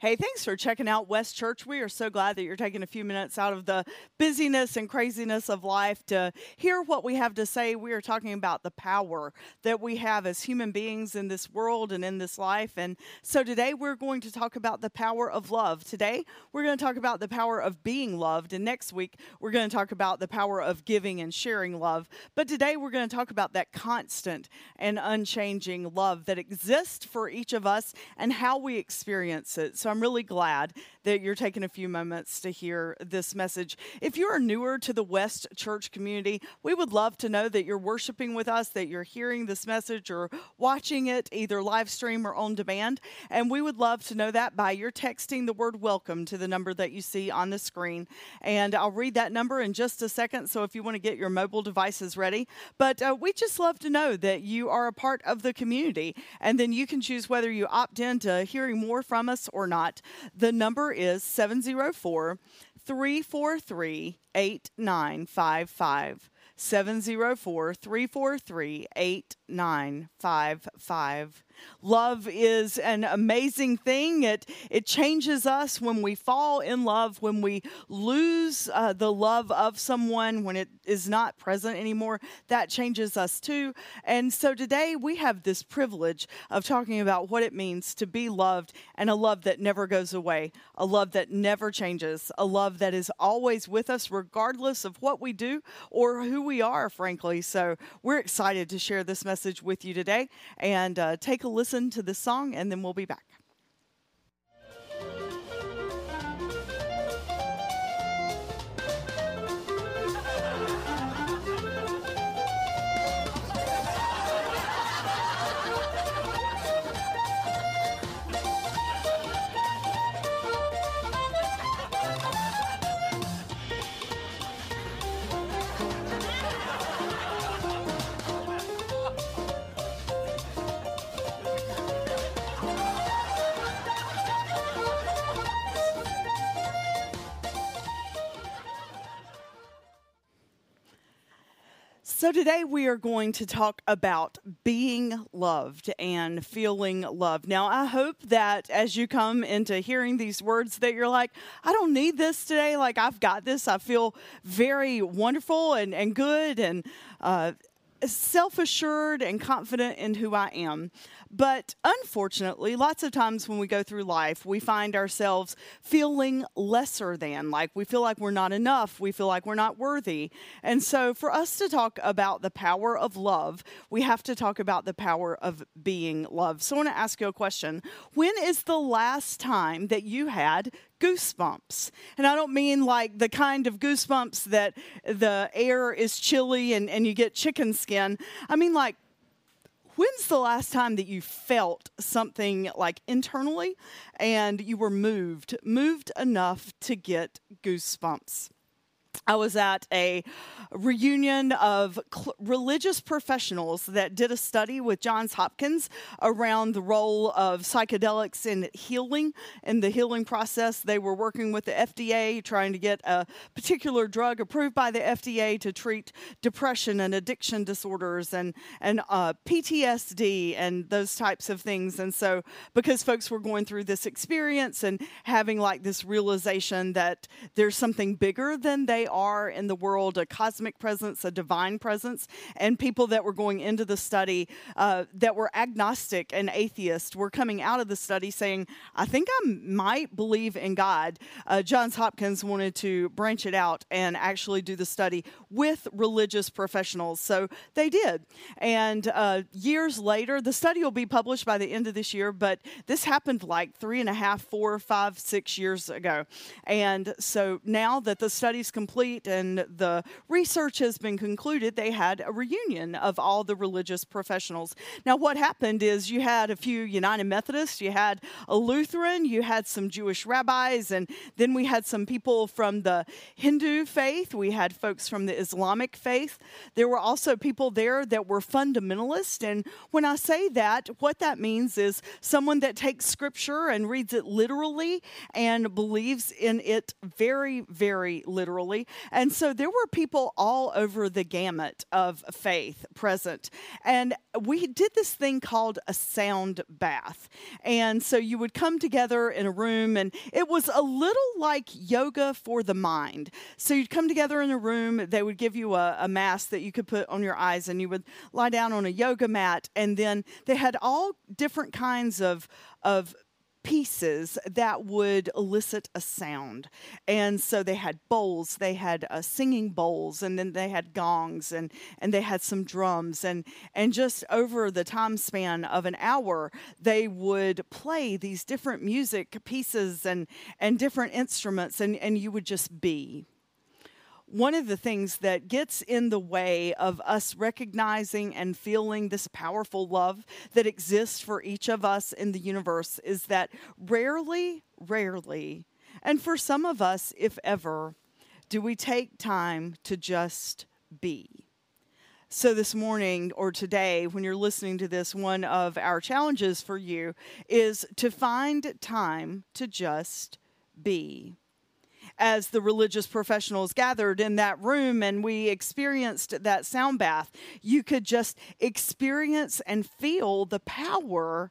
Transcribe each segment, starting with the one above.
Hey, thanks for checking out West Church. We are so glad that you're taking a few minutes out of the busyness and craziness of life to hear what we have to say. We are talking about the power that we have as human beings in this world and in this life. And so today we're going to talk about the power of love. Today we're going to talk about the power of being loved. And next week we're going to talk about the power of giving and sharing love. But today we're going to talk about that constant and unchanging love that exists for each of us and how we experience it. So I'm really glad that you're taking a few moments to hear this message. If you are newer to the West Church community, we would love to know that you're worshiping with us, that you're hearing this message or watching it either live stream or on demand. And we would love to know that by your texting the word welcome to the number that you see on the screen. And I'll read that number in just a second. So if you want to get your mobile devices ready, but uh, we just love to know that you are a part of the community. And then you can choose whether you opt into hearing more from us or not. The number is 704 343 8955. 704 343 8955. Love is an amazing thing. It, it changes us when we fall in love, when we lose uh, the love of someone, when it is not present anymore. That changes us too. And so today we have this privilege of talking about what it means to be loved and a love that never goes away, a love that never changes, a love that is always with us, regardless of what we do or who we are, frankly. So we're excited to share this message with you today and uh, take a listen to this song, and then we'll be back. So, today we are going to talk about being loved and feeling loved. Now, I hope that as you come into hearing these words, that you're like, I don't need this today. Like, I've got this. I feel very wonderful and, and good and uh, self assured and confident in who I am. But unfortunately, lots of times when we go through life, we find ourselves feeling lesser than, like we feel like we're not enough, we feel like we're not worthy. And so, for us to talk about the power of love, we have to talk about the power of being loved. So, I want to ask you a question When is the last time that you had goosebumps. And I don't mean like the kind of goosebumps that the air is chilly and, and you get chicken skin. I mean like When's the last time that you felt something like internally and you were moved, moved enough to get goosebumps? I was at a reunion of cl- religious professionals that did a study with Johns Hopkins around the role of psychedelics in healing in the healing process. They were working with the FDA trying to get a particular drug approved by the FDA to treat depression and addiction disorders and and uh, PTSD and those types of things. And so, because folks were going through this experience and having like this realization that there's something bigger than they are in the world a cosmic presence, a divine presence, and people that were going into the study uh, that were agnostic and atheist were coming out of the study saying, I think I might believe in God. Uh, Johns Hopkins wanted to branch it out and actually do the study with religious professionals. So they did. And uh, years later, the study will be published by the end of this year, but this happened like three and a half, four, five, six years ago. And so now that the study's complete, complete and the research has been concluded, they had a reunion of all the religious professionals. Now, what happened is you had a few United Methodists, you had a Lutheran, you had some Jewish rabbis, and then we had some people from the Hindu faith, we had folks from the Islamic faith. There were also people there that were fundamentalist. And when I say that, what that means is someone that takes scripture and reads it literally and believes in it very, very literally And so there were people all over the gamut of faith present. And we did this thing called a sound bath. And so you would come together in a room, and it was a little like yoga for the mind. So you'd come together in a room, they would give you a, a mask that you could put on your eyes, and you would lie down on a yoga mat. And then they had all different kinds of, of pieces that would elicit a sound. And so they had bowls, they had uh, singing bowls, and then they had gongs, and, and they had some drums. And, and just over the time span of an hour, they would play these different music pieces and, and different instruments, and, and you would just be one of the things that gets in the way of us recognizing and feeling this powerful love that exists for each of us in the universe is that rarely, rarely, and for some of us, if ever, do we take time to just be. So, this morning or today, when you're listening to this, one of our challenges for you is to find time to just be as the religious professionals gathered in that room and we experienced that sound bath, you could just experience and feel the power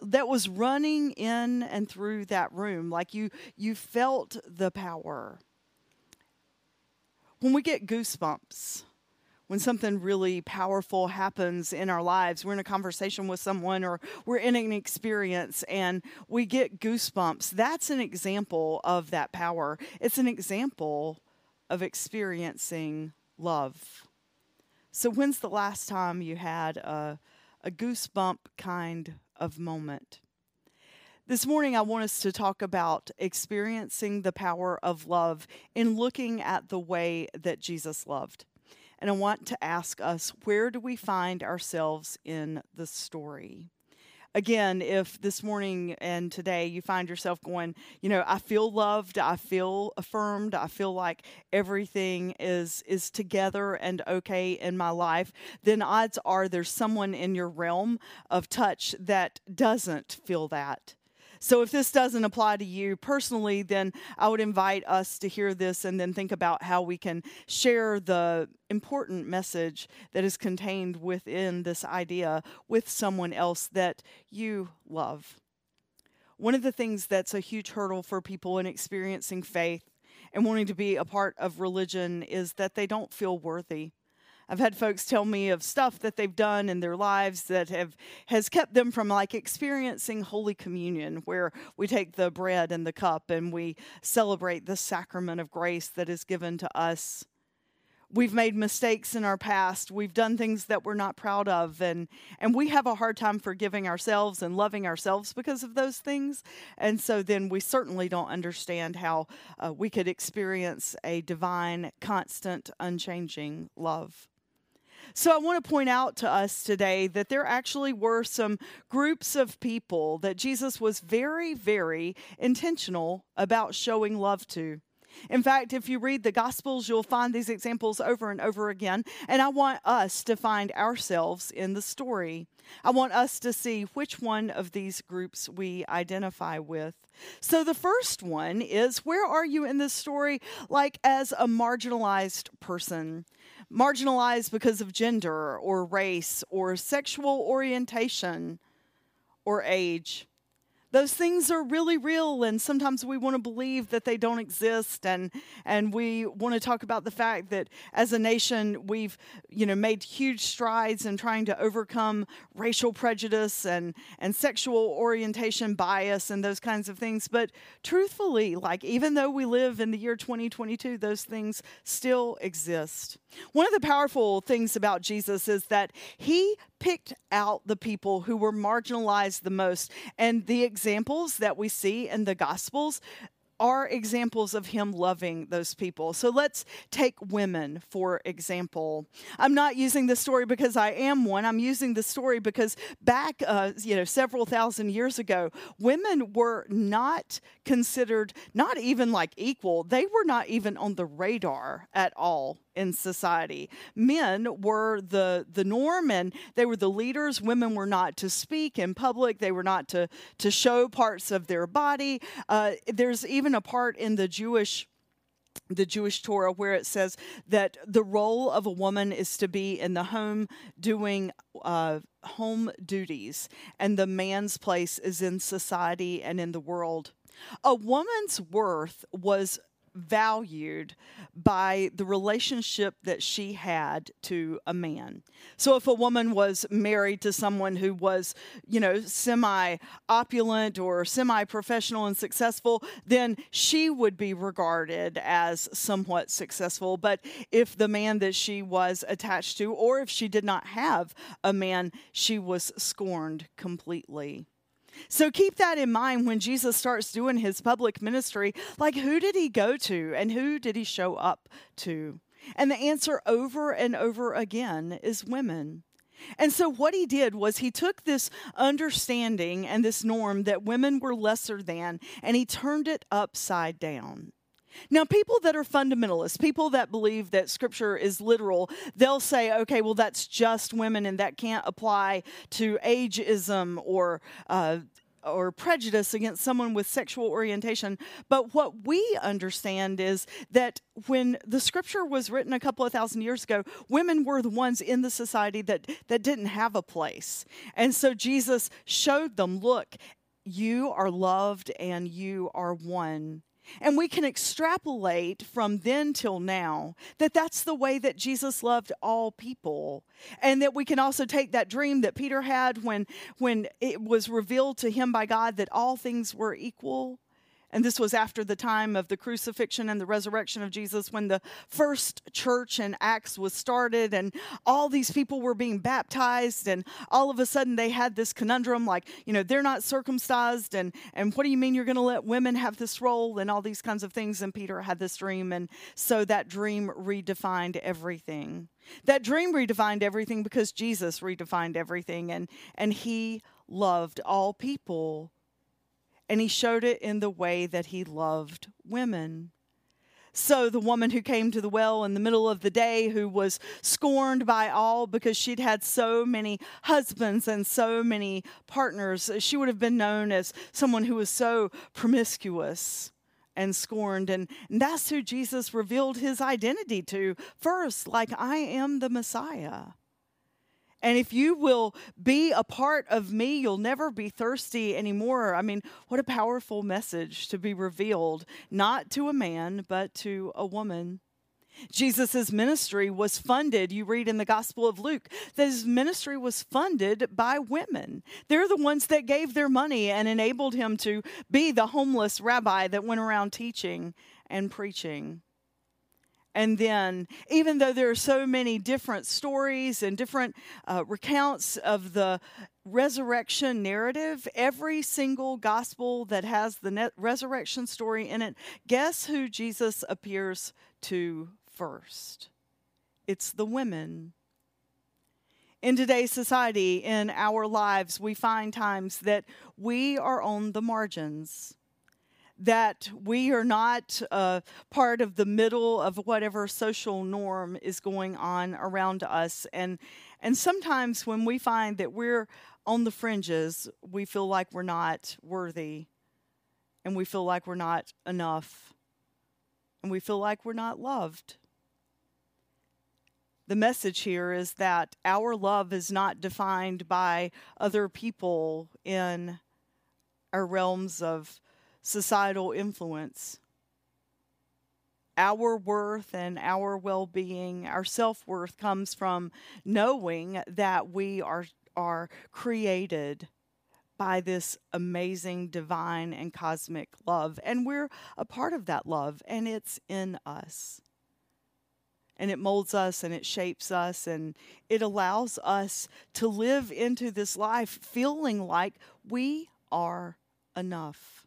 that was running in and through that room. Like you you felt the power. When we get goosebumps when something really powerful happens in our lives, we're in a conversation with someone or we're in an experience and we get goosebumps, that's an example of that power. It's an example of experiencing love. So, when's the last time you had a, a goosebump kind of moment? This morning, I want us to talk about experiencing the power of love in looking at the way that Jesus loved. And I want to ask us where do we find ourselves in the story? Again, if this morning and today you find yourself going, you know, I feel loved, I feel affirmed, I feel like everything is is together and okay in my life, then odds are there's someone in your realm of touch that doesn't feel that. So if this doesn't apply to you personally, then I would invite us to hear this and then think about how we can share the important message that is contained within this idea with someone else that you love. One of the things that's a huge hurdle for people in experiencing faith and wanting to be a part of religion is that they don't feel worthy. I've had folks tell me of stuff that they've done in their lives that have has kept them from like experiencing Holy Communion, where we take the bread and the cup and we celebrate the sacrament of grace that is given to us. We've made mistakes in our past. We've done things that we're not proud of and and we have a hard time forgiving ourselves and loving ourselves because of those things. And so then we certainly don't understand how uh, we could experience a divine constant unchanging love so I want to point out to us today that there actually were some groups of people that Jesus was very, very intentional about showing love to. In fact, if you read the Gospels, you'll find these examples over and over again. And I want us to find ourselves in the story. I want us to see which one of these groups we identify with. So, the first one is where are you in this story, like as a marginalized person? Marginalized because of gender or race or sexual orientation or age those things are really real and sometimes we want to believe that they don't exist and and we want to talk about the fact that as a nation we've you know made huge strides in trying to overcome racial prejudice and and sexual orientation bias and those kinds of things. But truthfully like even though we live in the year 2022 those things still exist. One of the powerful things about Jesus is that he picked out the people who were marginalized the most. And the examples that we see in the Gospels are examples of him loving those people. So let's take women, for example. I'm not using this story because I am one. I'm using the story because back, uh, you know, several thousand years ago, women were not considered, not even like equal. They were not even on the radar at all in society. Men were the the norm and they were the leaders. Women were not to speak in public. They were not to to show parts of their body. Uh, there's even a part in the Jewish the Jewish Torah where it says that the role of a woman is to be in the home doing uh, home duties, and the man's place is in society and in the world. A woman's worth was valued by the relationship that she had to a man. So if a woman was married to someone who was, you know, semi opulent or semi professional and successful, then she would be regarded as somewhat successful. But if the man that she was attached to, or if she did not have a man, she was scorned completely. So keep that in mind when Jesus starts doing his public ministry. Like, who did he go to and who did he show up to? And the answer over and over again is women. And so, what he did was he took this understanding and this norm that women were lesser than, and he turned it upside down. Now, people that are fundamentalists, people that believe that scripture is literal, they'll say, okay, well, that's just women and that can't apply to ageism or uh, or prejudice against someone with sexual orientation. But what we understand is that when the scripture was written a couple of thousand years ago, women were the ones in the society that, that didn't have a place. And so Jesus showed them look, you are loved and you are one and we can extrapolate from then till now that that's the way that Jesus loved all people. And that we can also take that dream that Peter had when, when it was revealed to him by God that all things were equal and this was after the time of the crucifixion and the resurrection of Jesus when the first church in Acts was started and all these people were being baptized and all of a sudden they had this conundrum like, you know, they're not circumcised and and what do you mean you're going to let women have this role and all these kinds of things and Peter had this dream and so that dream redefined everything. That dream redefined everything because Jesus redefined everything and and he loved all people and he showed it in the way that he loved women. So, the woman who came to the well in the middle of the day, who was scorned by all because she'd had so many husbands and so many partners, she would have been known as someone who was so promiscuous and scorned. And, and that's who Jesus revealed his identity to first, like, I am the Messiah. And if you will be a part of me, you'll never be thirsty anymore. I mean, what a powerful message to be revealed, not to a man, but to a woman. Jesus' ministry was funded. You read in the Gospel of Luke that his ministry was funded by women. They're the ones that gave their money and enabled him to be the homeless rabbi that went around teaching and preaching. And then, even though there are so many different stories and different uh, recounts of the resurrection narrative, every single gospel that has the resurrection story in it, guess who Jesus appears to first? It's the women. In today's society, in our lives, we find times that we are on the margins that we are not uh, part of the middle of whatever social norm is going on around us. And, and sometimes when we find that we're on the fringes, we feel like we're not worthy and we feel like we're not enough and we feel like we're not loved. The message here is that our love is not defined by other people in our realms of societal influence. Our worth and our well being, our self worth comes from knowing that we are, are created by this amazing divine and cosmic love. And we're a part of that love, and it's in us. And it molds us and it shapes us, and it allows us to live into this life feeling like we are enough.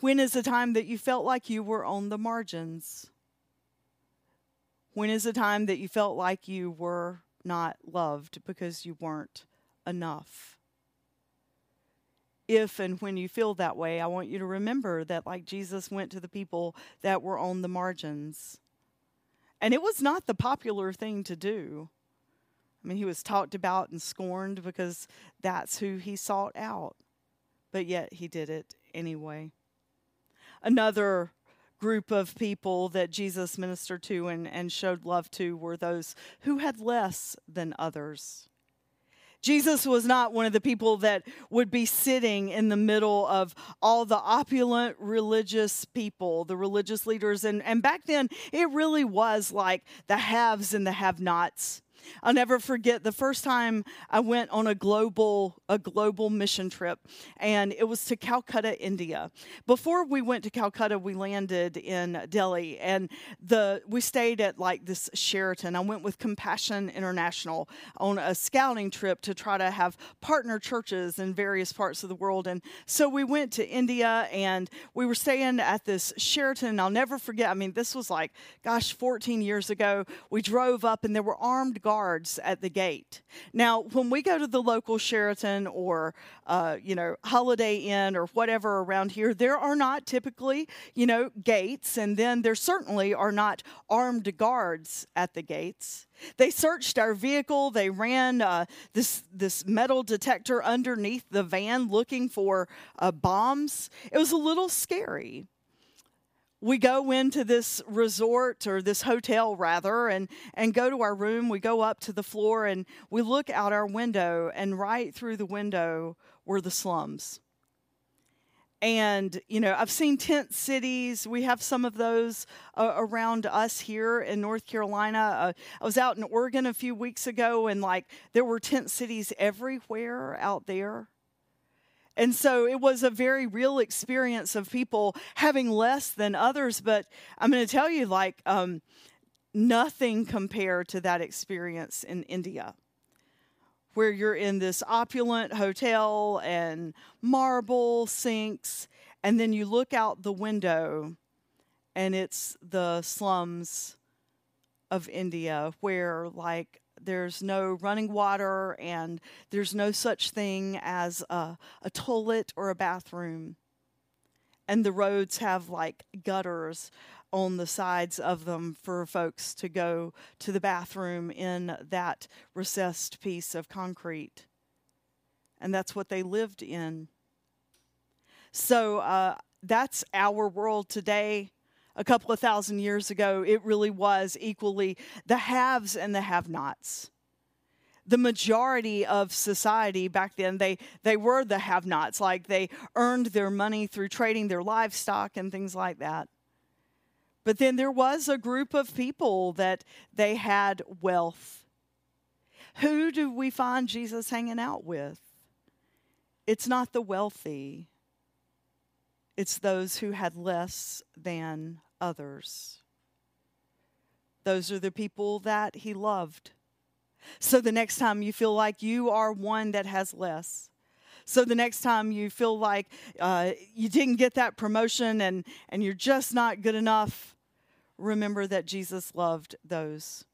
When is the time that you felt like you were on the margins? When is the time that you felt like you were not loved because you weren't enough? If and when you feel that way, I want you to remember that, like Jesus went to the people that were on the margins. And it was not the popular thing to do. I mean, he was talked about and scorned because that's who he sought out. But yet he did it anyway another group of people that Jesus ministered to and, and showed love to were those who had less than others. Jesus was not one of the people that would be sitting in the middle of all the opulent religious people, the religious leaders. And, and back then, it really was like the haves and the have nots. I'll never forget the first time I went on a global a global mission trip and it was to Calcutta, India. Before we went to Calcutta, we landed in Delhi and the we stayed at like this Sheraton. I went with Compassion International on a scouting trip to try to have partner churches in various parts of the world and so we went to India and we were staying at this Sheraton. I'll never forget. I mean, this was like gosh, 14 years ago. We drove up and there were armed guards guards at the gate. Now, when we go to the local Sheraton or, uh, you know, Holiday Inn or whatever around here, there are not typically, you know, gates, and then there certainly are not armed guards at the gates. They searched our vehicle. They ran uh, this this metal detector underneath the van looking for uh, bombs. It was a little scary we go into this resort or this hotel rather and and go to our room. We go up to the floor and we look out our window and right through the window were the slums. And you know i've seen tent cities. We have some of those uh, around us here in north carolina. Uh, i was out in oregon a few weeks ago and like there were tent cities everywhere out there and so it was a very real experience of people having less than others. But I'm going to tell you, like, um, nothing compared to that experience in India, where you're in this opulent hotel and marble sinks, and then you look out the window and it's the slums of India, where, like, there's no running water, and there's no such thing as a, a toilet or a bathroom. And the roads have like gutters on the sides of them for folks to go to the bathroom in that recessed piece of concrete. And that's what they lived in. So uh, that's our world today a couple of thousand years ago, it really was equally the haves and the have nots. The majority of society back then, they, they were the have nots, like they earned their money through trading their livestock and things like that. But then there was a group of people that they had wealth. Who do we find Jesus hanging out with? It's not the wealthy, it's those who had less than others. Those are the people that he loved. So the next time you feel like you are one that has less, so the next time you feel like uh, you didn't get that promotion and, and you're just not good enough, remember that Jesus loved those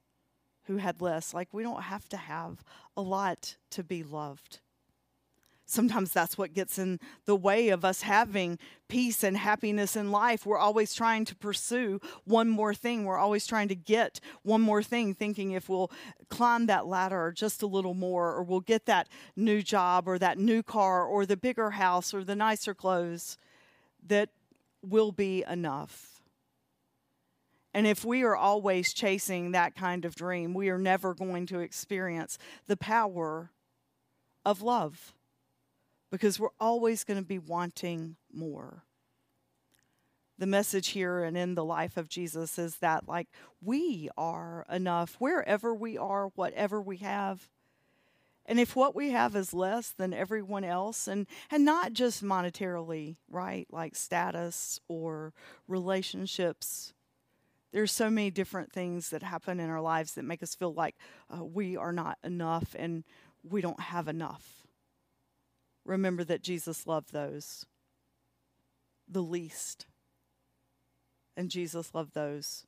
who had less. Like we don't have to have a lot to be loved. Sometimes that's what gets in the way of us having peace and happiness in life. We're always trying to pursue one more thing. We're always trying to get one more thing, thinking if we'll climb that ladder just a little more, or we'll get that new job, or that new car, or the bigger house, or the nicer clothes, that will be enough. And if we are always chasing that kind of dream, we are never going to experience the power of love because we're always going to be wanting more. The message here and in the life of Jesus is that, like, we are enough wherever we are, whatever we have. And if what we have is less than everyone else, and, and not just monetarily, right, like status or relationships, there's so many different things that happen in our lives that make us feel like uh, we are not enough and we don't have enough remember that Jesus loved those the least. And Jesus loved those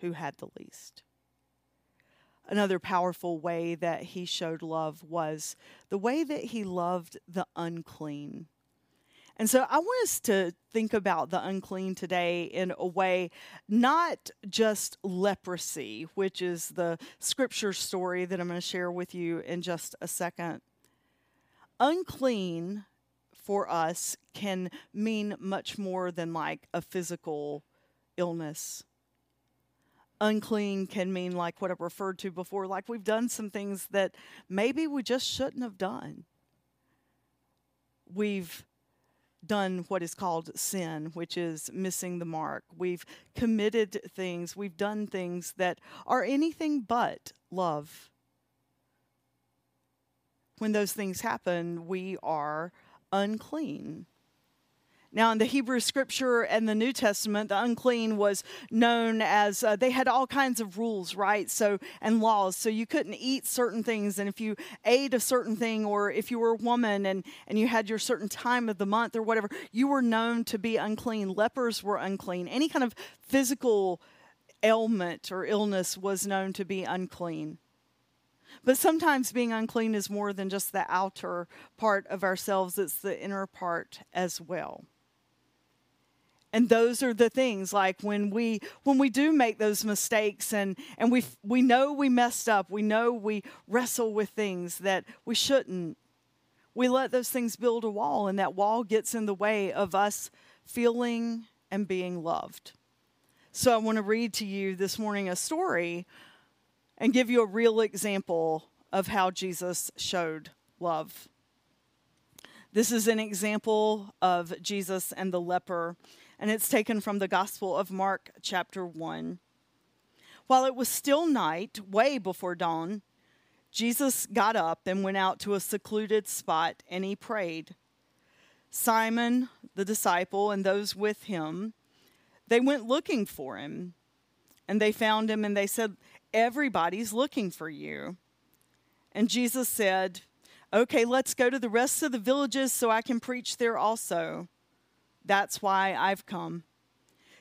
who had the least. Another powerful way that he showed love was the way that he loved the unclean. And so I want us to think about the unclean today in a way, not just leprosy, which is the scripture story that I'm going to share with you in just a second, unclean for us can mean much more than like a physical illness. Unclean can mean like what I've referred to before, like we've done some things that maybe we just shouldn't have done. We've done what is called sin, which is missing the mark. We've committed things, we've done things that are anything but love. When those things happen, we are unclean. Now, in the Hebrew scripture and the New Testament, the unclean was known as uh, they had all kinds of rules, right? So, and laws. So, you couldn't eat certain things. And if you ate a certain thing, or if you were a woman and, and you had your certain time of the month or whatever, you were known to be unclean. Lepers were unclean. Any kind of physical ailment or illness was known to be unclean. But sometimes being unclean is more than just the outer part of ourselves, it's the inner part as well. And those are the things like when we when we do make those mistakes and and we we know we messed up we know we wrestle with things that we shouldn't we let those things build a wall and that wall gets in the way of us feeling and being loved. So i want to read to you this morning a story and give you a real example of how jesus showed love this is an example of jesus and the leper and it's taken from the Gospel of Mark, chapter 1. While it was still night, way before dawn, Jesus got up and went out to a secluded spot and he prayed. Simon, the disciple, and those with him, they went looking for him. And they found him and they said, Everybody's looking for you. And Jesus said, Okay, let's go to the rest of the villages so I can preach there also. That's why I've come.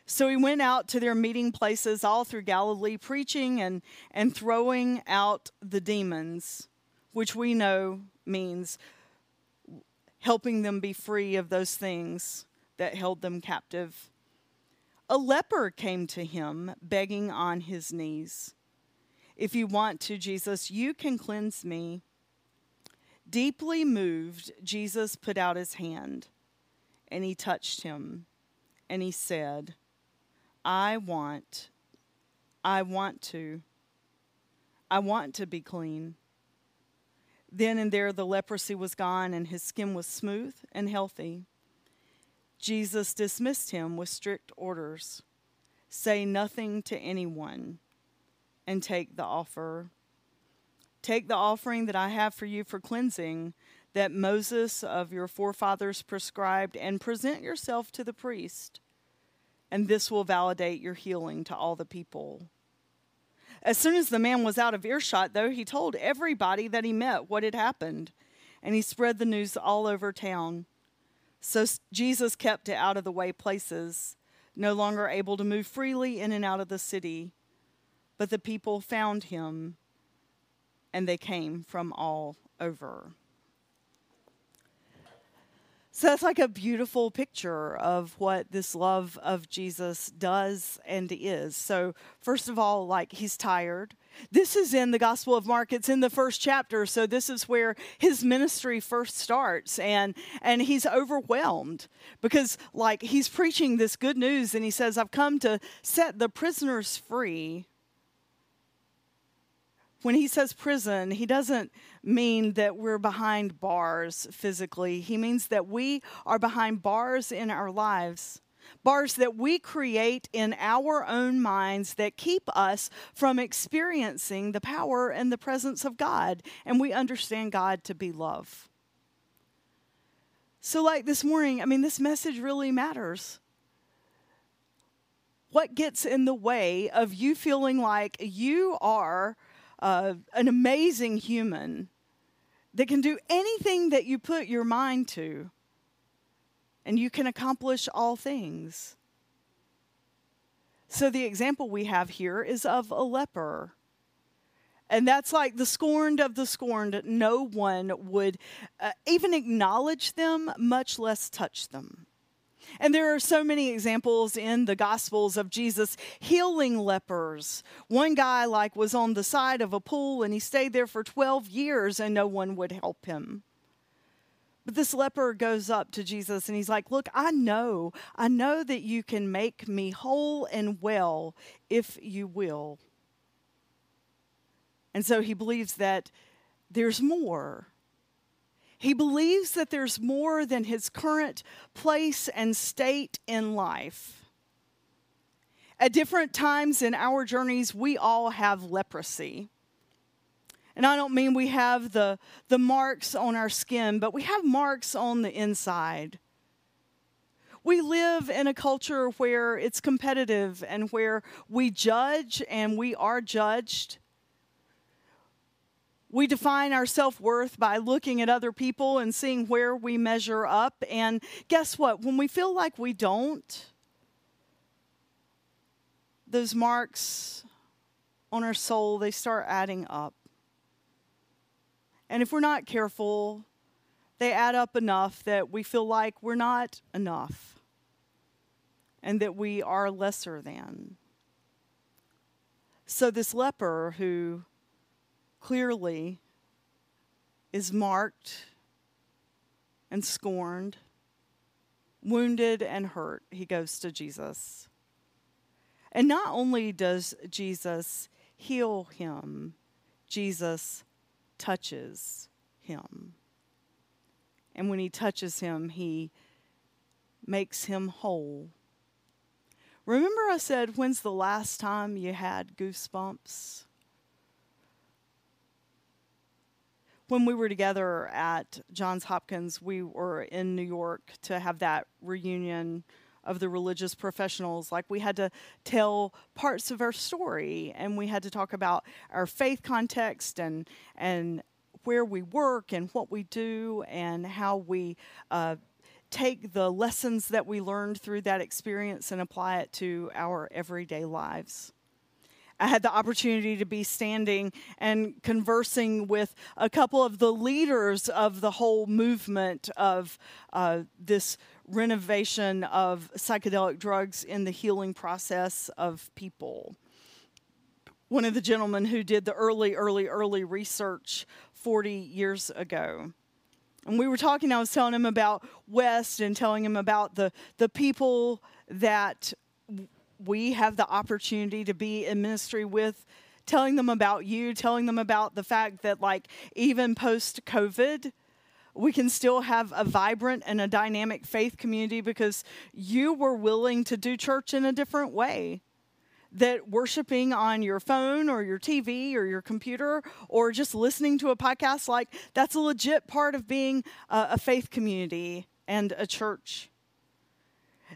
So he went out to their meeting places all through Galilee, preaching and, and throwing out the demons, which we know means helping them be free of those things that held them captive. A leper came to him, begging on his knees. If you want to, Jesus, you can cleanse me. Deeply moved, Jesus put out his hand and he touched him and he said, I want, I want to, I want to be clean. Then and there the leprosy was gone and his skin was smooth and healthy. Jesus dismissed him with strict orders say nothing to anyone and take the offer. Take the offering that I have for you for cleansing that Moses of your forefathers prescribed and present yourself to the priest, and this will validate your healing to all the people. As soon as the man was out of earshot, though, he told everybody that he met what had happened, and he spread the news all over town. So Jesus kept to out of the way places, no longer able to move freely in and out of the city. But the people found him, and they came from all over. So that's like a beautiful picture of what this love of Jesus does and is. So, first of all, like he's tired. This is in the Gospel of Mark. It's in the first chapter. So this is where his ministry first starts and and he's overwhelmed because like he's preaching this good news and he says, "I've come to set the prisoners free." When he says prison, he doesn't mean that we're behind bars physically. He means that we are behind bars in our lives. Bars that we create in our own minds that keep us from experiencing the power and the presence of God. And we understand God to be love. So, like this morning, I mean, this message really matters. What gets in the way of you feeling like you are uh, an amazing human that can do anything that you put your mind to, and you can accomplish all things. So, the example we have here is of a leper. And that's like the scorned of the scorned. No one would uh, even acknowledge them, much less touch them. And there are so many examples in the Gospels of Jesus healing lepers. One guy, like, was on the side of a pool and he stayed there for 12 years and no one would help him. But this leper goes up to Jesus and he's like, Look, I know, I know that you can make me whole and well if you will. And so he believes that there's more. He believes that there's more than his current place and state in life. At different times in our journeys, we all have leprosy. And I don't mean we have the, the marks on our skin, but we have marks on the inside. We live in a culture where it's competitive and where we judge and we are judged. We define our self worth by looking at other people and seeing where we measure up. And guess what? When we feel like we don't, those marks on our soul, they start adding up. And if we're not careful, they add up enough that we feel like we're not enough and that we are lesser than. So, this leper who clearly is marked and scorned, wounded and hurt, he goes to Jesus. And not only does Jesus heal him, Jesus touches him. And when he touches him, he makes him whole. Remember, I said, when's the last time you had goosebumps? When we were together at Johns Hopkins, we were in New York to have that reunion of the religious professionals. Like we had to tell parts of our story and we had to talk about our faith context and and where we work and what we do and how we uh, take the lessons that we learned through that experience and apply it to our everyday lives. I had the opportunity to be standing and conversing with a couple of the leaders of the whole movement of uh, this renovation of psychedelic drugs in the healing process of people. One of the gentlemen who did the early, early, early research 40 years ago. And we were talking, I was telling him about West and telling him about the, the people that we have the opportunity to be in ministry with, telling them about you, telling them about the fact that, like, even post COVID, we can still have a vibrant and a dynamic faith community because you were willing to do church in a different way. That worshiping on your phone or your TV or your computer or just listening to a podcast, like that's a legit part of being a, a faith community and a church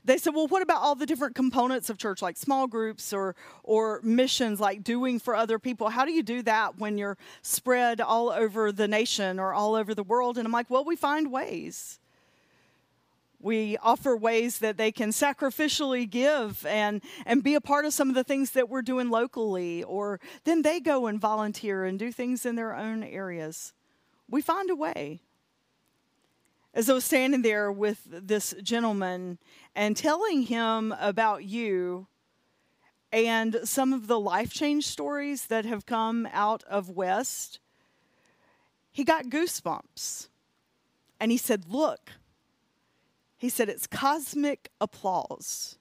they said, well, what about all the different components of church, like small groups or, or missions, like doing for other people? How do you do that when you're spread all over the nation or all over the world? And I'm like, well, we find ways. We offer ways that they can sacrificially give and, and be a part of some of the things that we're doing locally, or then they go and volunteer and do things in their own areas. We find a way as I was standing there with this gentleman and telling him about you and some of the life change stories that have come out of West, he got goosebumps. And he said, Look, he said, it's cosmic applause.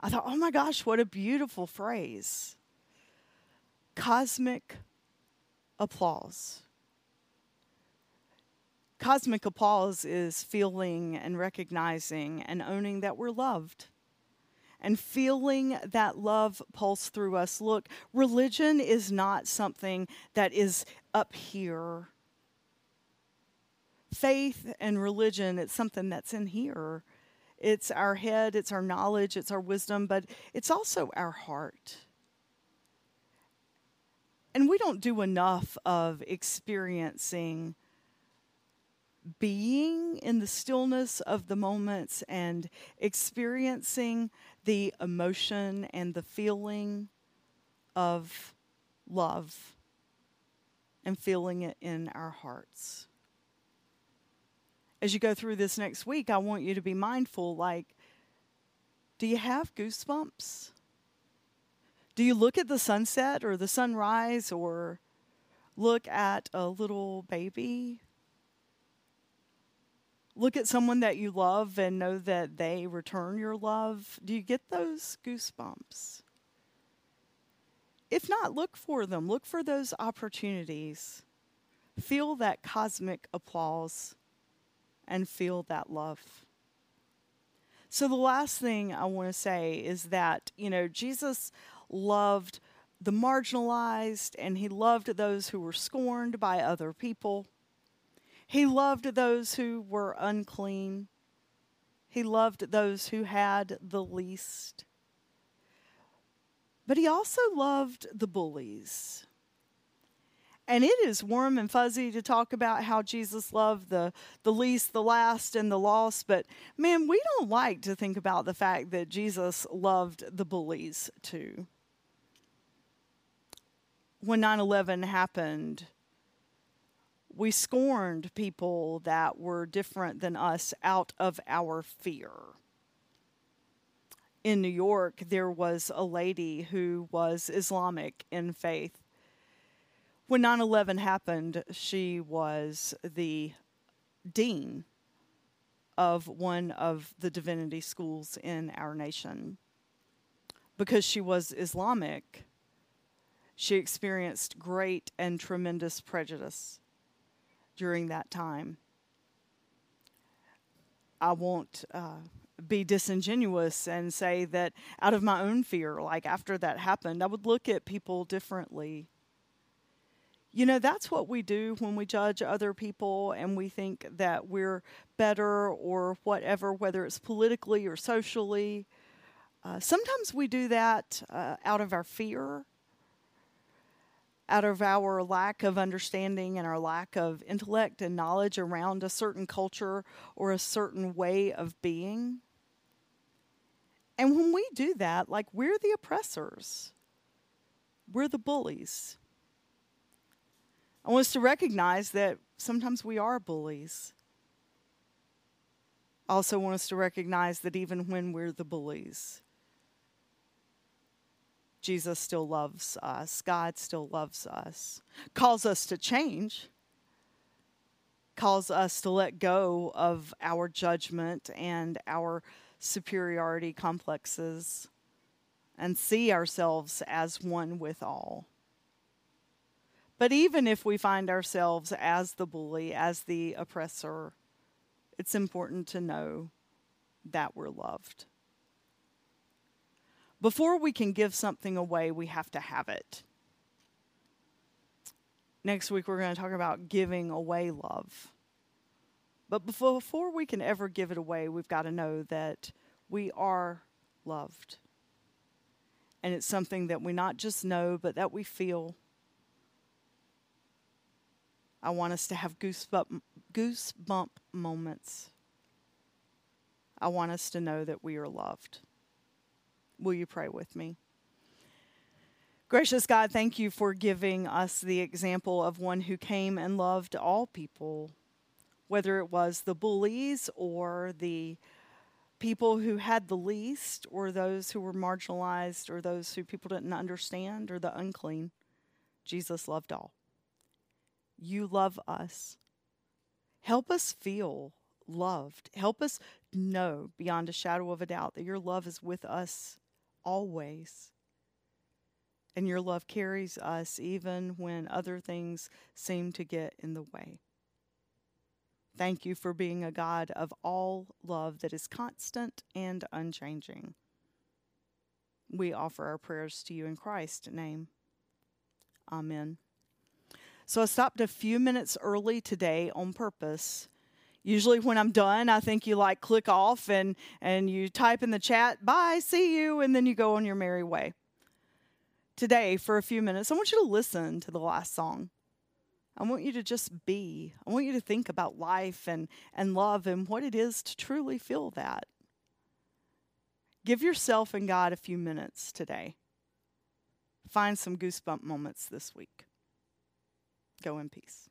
I thought, oh my gosh, what a beautiful phrase. Cosmic applause. Cosmic applause is feeling and recognizing and owning that we're loved and feeling that love pulse through us. Look, religion is not something that is up here. Faith and religion, it's something that's in here. It's our head, it's our knowledge, it's our wisdom, but it's also our heart. And we don't do enough of experiencing being in the stillness of the moments and experiencing the emotion and the feeling of love and feeling it in our hearts. As you go through this next week, I want you to be mindful like, do you have goosebumps? Do you look at the sunset or the sunrise or look at a little baby look at someone that you love and know that they return your love? Do you get those goosebumps? If not, look for them. Look for those opportunities. Feel that cosmic applause and feel that love. So, the last thing I want to say is that, you know, Jesus loved the marginalized and he loved those who were scorned by other people. He loved those who were unclean. He loved those who had the least. But he also loved the bullies. And it is warm and fuzzy to talk about how Jesus loved the, the least, the last, and the lost. But man, we don't like to think about the fact that Jesus loved the bullies too. When 9 11 happened, we scorned people that were different than us out of our fear. In New York, there was a lady who was Islamic in faith. When 9 11 happened, she was the dean of one of the divinity schools in our nation. Because she was Islamic, she experienced great and tremendous prejudice during that time. I won't uh, be disingenuous and say that out of my own fear, like after that happened, I would look at people differently. You know, that's what we do when we judge other people and we think that we're better or whatever, whether it's politically or socially. Uh, sometimes we do that uh, out of our fear out of our lack of understanding and our lack of intellect and knowledge around a certain culture or a certain way of being. And when we do that, like we're the oppressors, we're the bullies. I want us to recognize that sometimes we are bullies. I also want us to recognize that even when we're the bullies, Jesus still loves us, God still loves us, calls us to change, calls us to let go of our judgment and our superiority complexes and see ourselves as one with all. But even if we find ourselves as the bully, as the oppressor, it's important to know that we're loved. Before we can give something away, we have to have it. Next week, we're going to talk about giving away love. But before, before we can ever give it away, we've got to know that we are loved. And it's something that we not just know, but that we feel. I want us to have goosebump, goosebump moments. I want us to know that we are loved. Will you pray with me? Gracious God, thank you for giving us the example of one who came and loved all people, whether it was the bullies or the people who had the least, or those who were marginalized, or those who people didn't understand, or the unclean. Jesus loved all. You love us. Help us feel loved. Help us know beyond a shadow of a doubt that your love is with us always. And your love carries us even when other things seem to get in the way. Thank you for being a God of all love that is constant and unchanging. We offer our prayers to you in Christ's name. Amen. So I stopped a few minutes early today on purpose usually when i'm done i think you like click off and and you type in the chat bye see you and then you go on your merry way. Today for a few minutes i want you to listen to the last song. I want you to just be. I want you to think about life and and love and what it is to truly feel that. Give yourself and god a few minutes today. Find some goosebump moments this week. Go in peace